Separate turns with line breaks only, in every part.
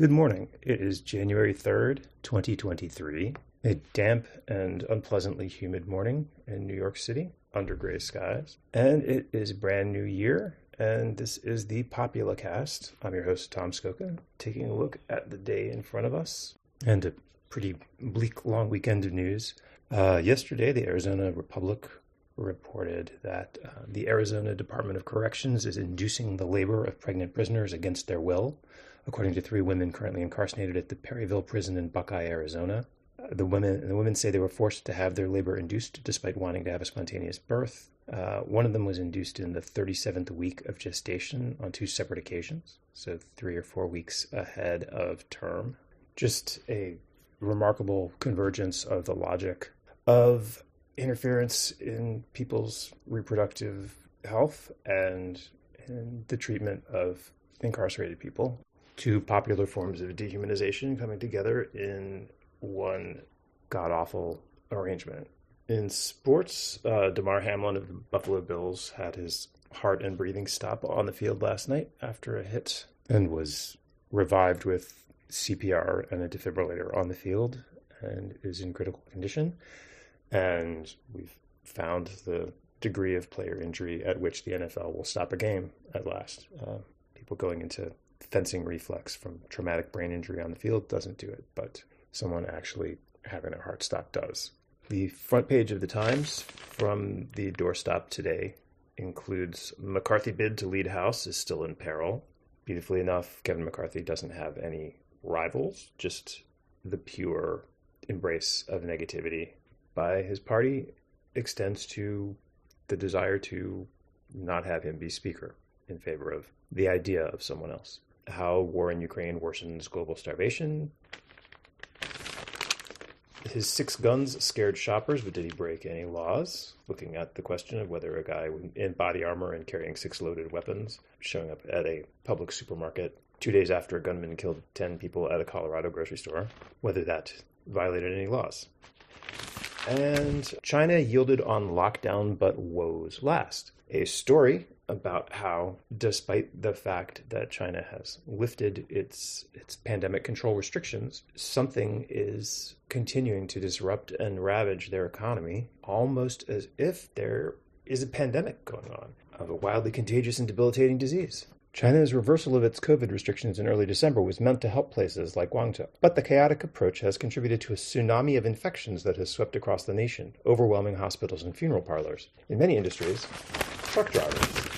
Good morning. It is January 3rd, 2023. A damp and unpleasantly humid morning in New York City under gray skies. And it is brand new year, and this is the Populacast. I'm your host, Tom Scocca, taking a look at the day in front of us and a pretty bleak long weekend of news. Uh, yesterday, the Arizona Republic reported that uh, the Arizona Department of Corrections is inducing the labor of pregnant prisoners against their will, according to three women currently incarcerated at the Perryville prison in Buckeye, Arizona. The women the women say they were forced to have their labor induced despite wanting to have a spontaneous birth. Uh, one of them was induced in the 37th week of gestation on two separate occasions, so three or four weeks ahead of term. Just a remarkable convergence of the logic of interference in people's reproductive health and in the treatment of incarcerated people. Two popular forms of dehumanization coming together in one god awful arrangement. In sports, uh, Damar Hamlin of the Buffalo Bills had his heart and breathing stop on the field last night after a hit and was revived with CPR and a defibrillator on the field and is in critical condition and we've found the degree of player injury at which the NFL will stop a game at last. Uh, people going into fencing reflex from traumatic brain injury on the field doesn't do it, but someone actually having their heart stop does. The front page of the Times from the doorstop today includes McCarthy bid to lead House is still in peril. Beautifully enough, Kevin McCarthy doesn't have any rivals, just the pure embrace of negativity by his party extends to the desire to not have him be speaker in favor of the idea of someone else. How war in Ukraine worsens global starvation. His six guns scared shoppers, but did he break any laws? Looking at the question of whether a guy in body armor and carrying six loaded weapons showing up at a public supermarket two days after a gunman killed 10 people at a Colorado grocery store, whether that violated any laws. And China yielded on lockdown but woes last. A story about how, despite the fact that China has lifted its its pandemic control restrictions, something is continuing to disrupt and ravage their economy, almost as if there is a pandemic going on of a wildly contagious and debilitating disease. China's reversal of its COVID restrictions in early December was meant to help places like Guangzhou. But the chaotic approach has contributed to a tsunami of infections that has swept across the nation, overwhelming hospitals and funeral parlors. In many industries, truck drivers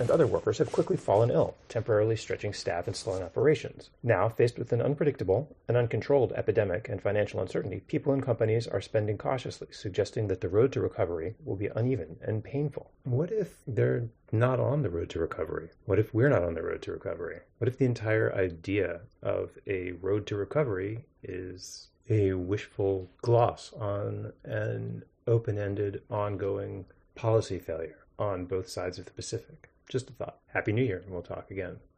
and other workers have quickly fallen ill, temporarily stretching staff and slowing operations. Now, faced with an unpredictable and uncontrolled epidemic and financial uncertainty, people and companies are spending cautiously, suggesting that the road to recovery will be uneven and painful. What if they're not on the road to recovery? What if we're not on the road to recovery? What if the entire idea of a road to recovery is a wishful gloss on an open ended, ongoing policy failure on both sides of the Pacific? Just a thought. Happy New Year, and we'll talk again.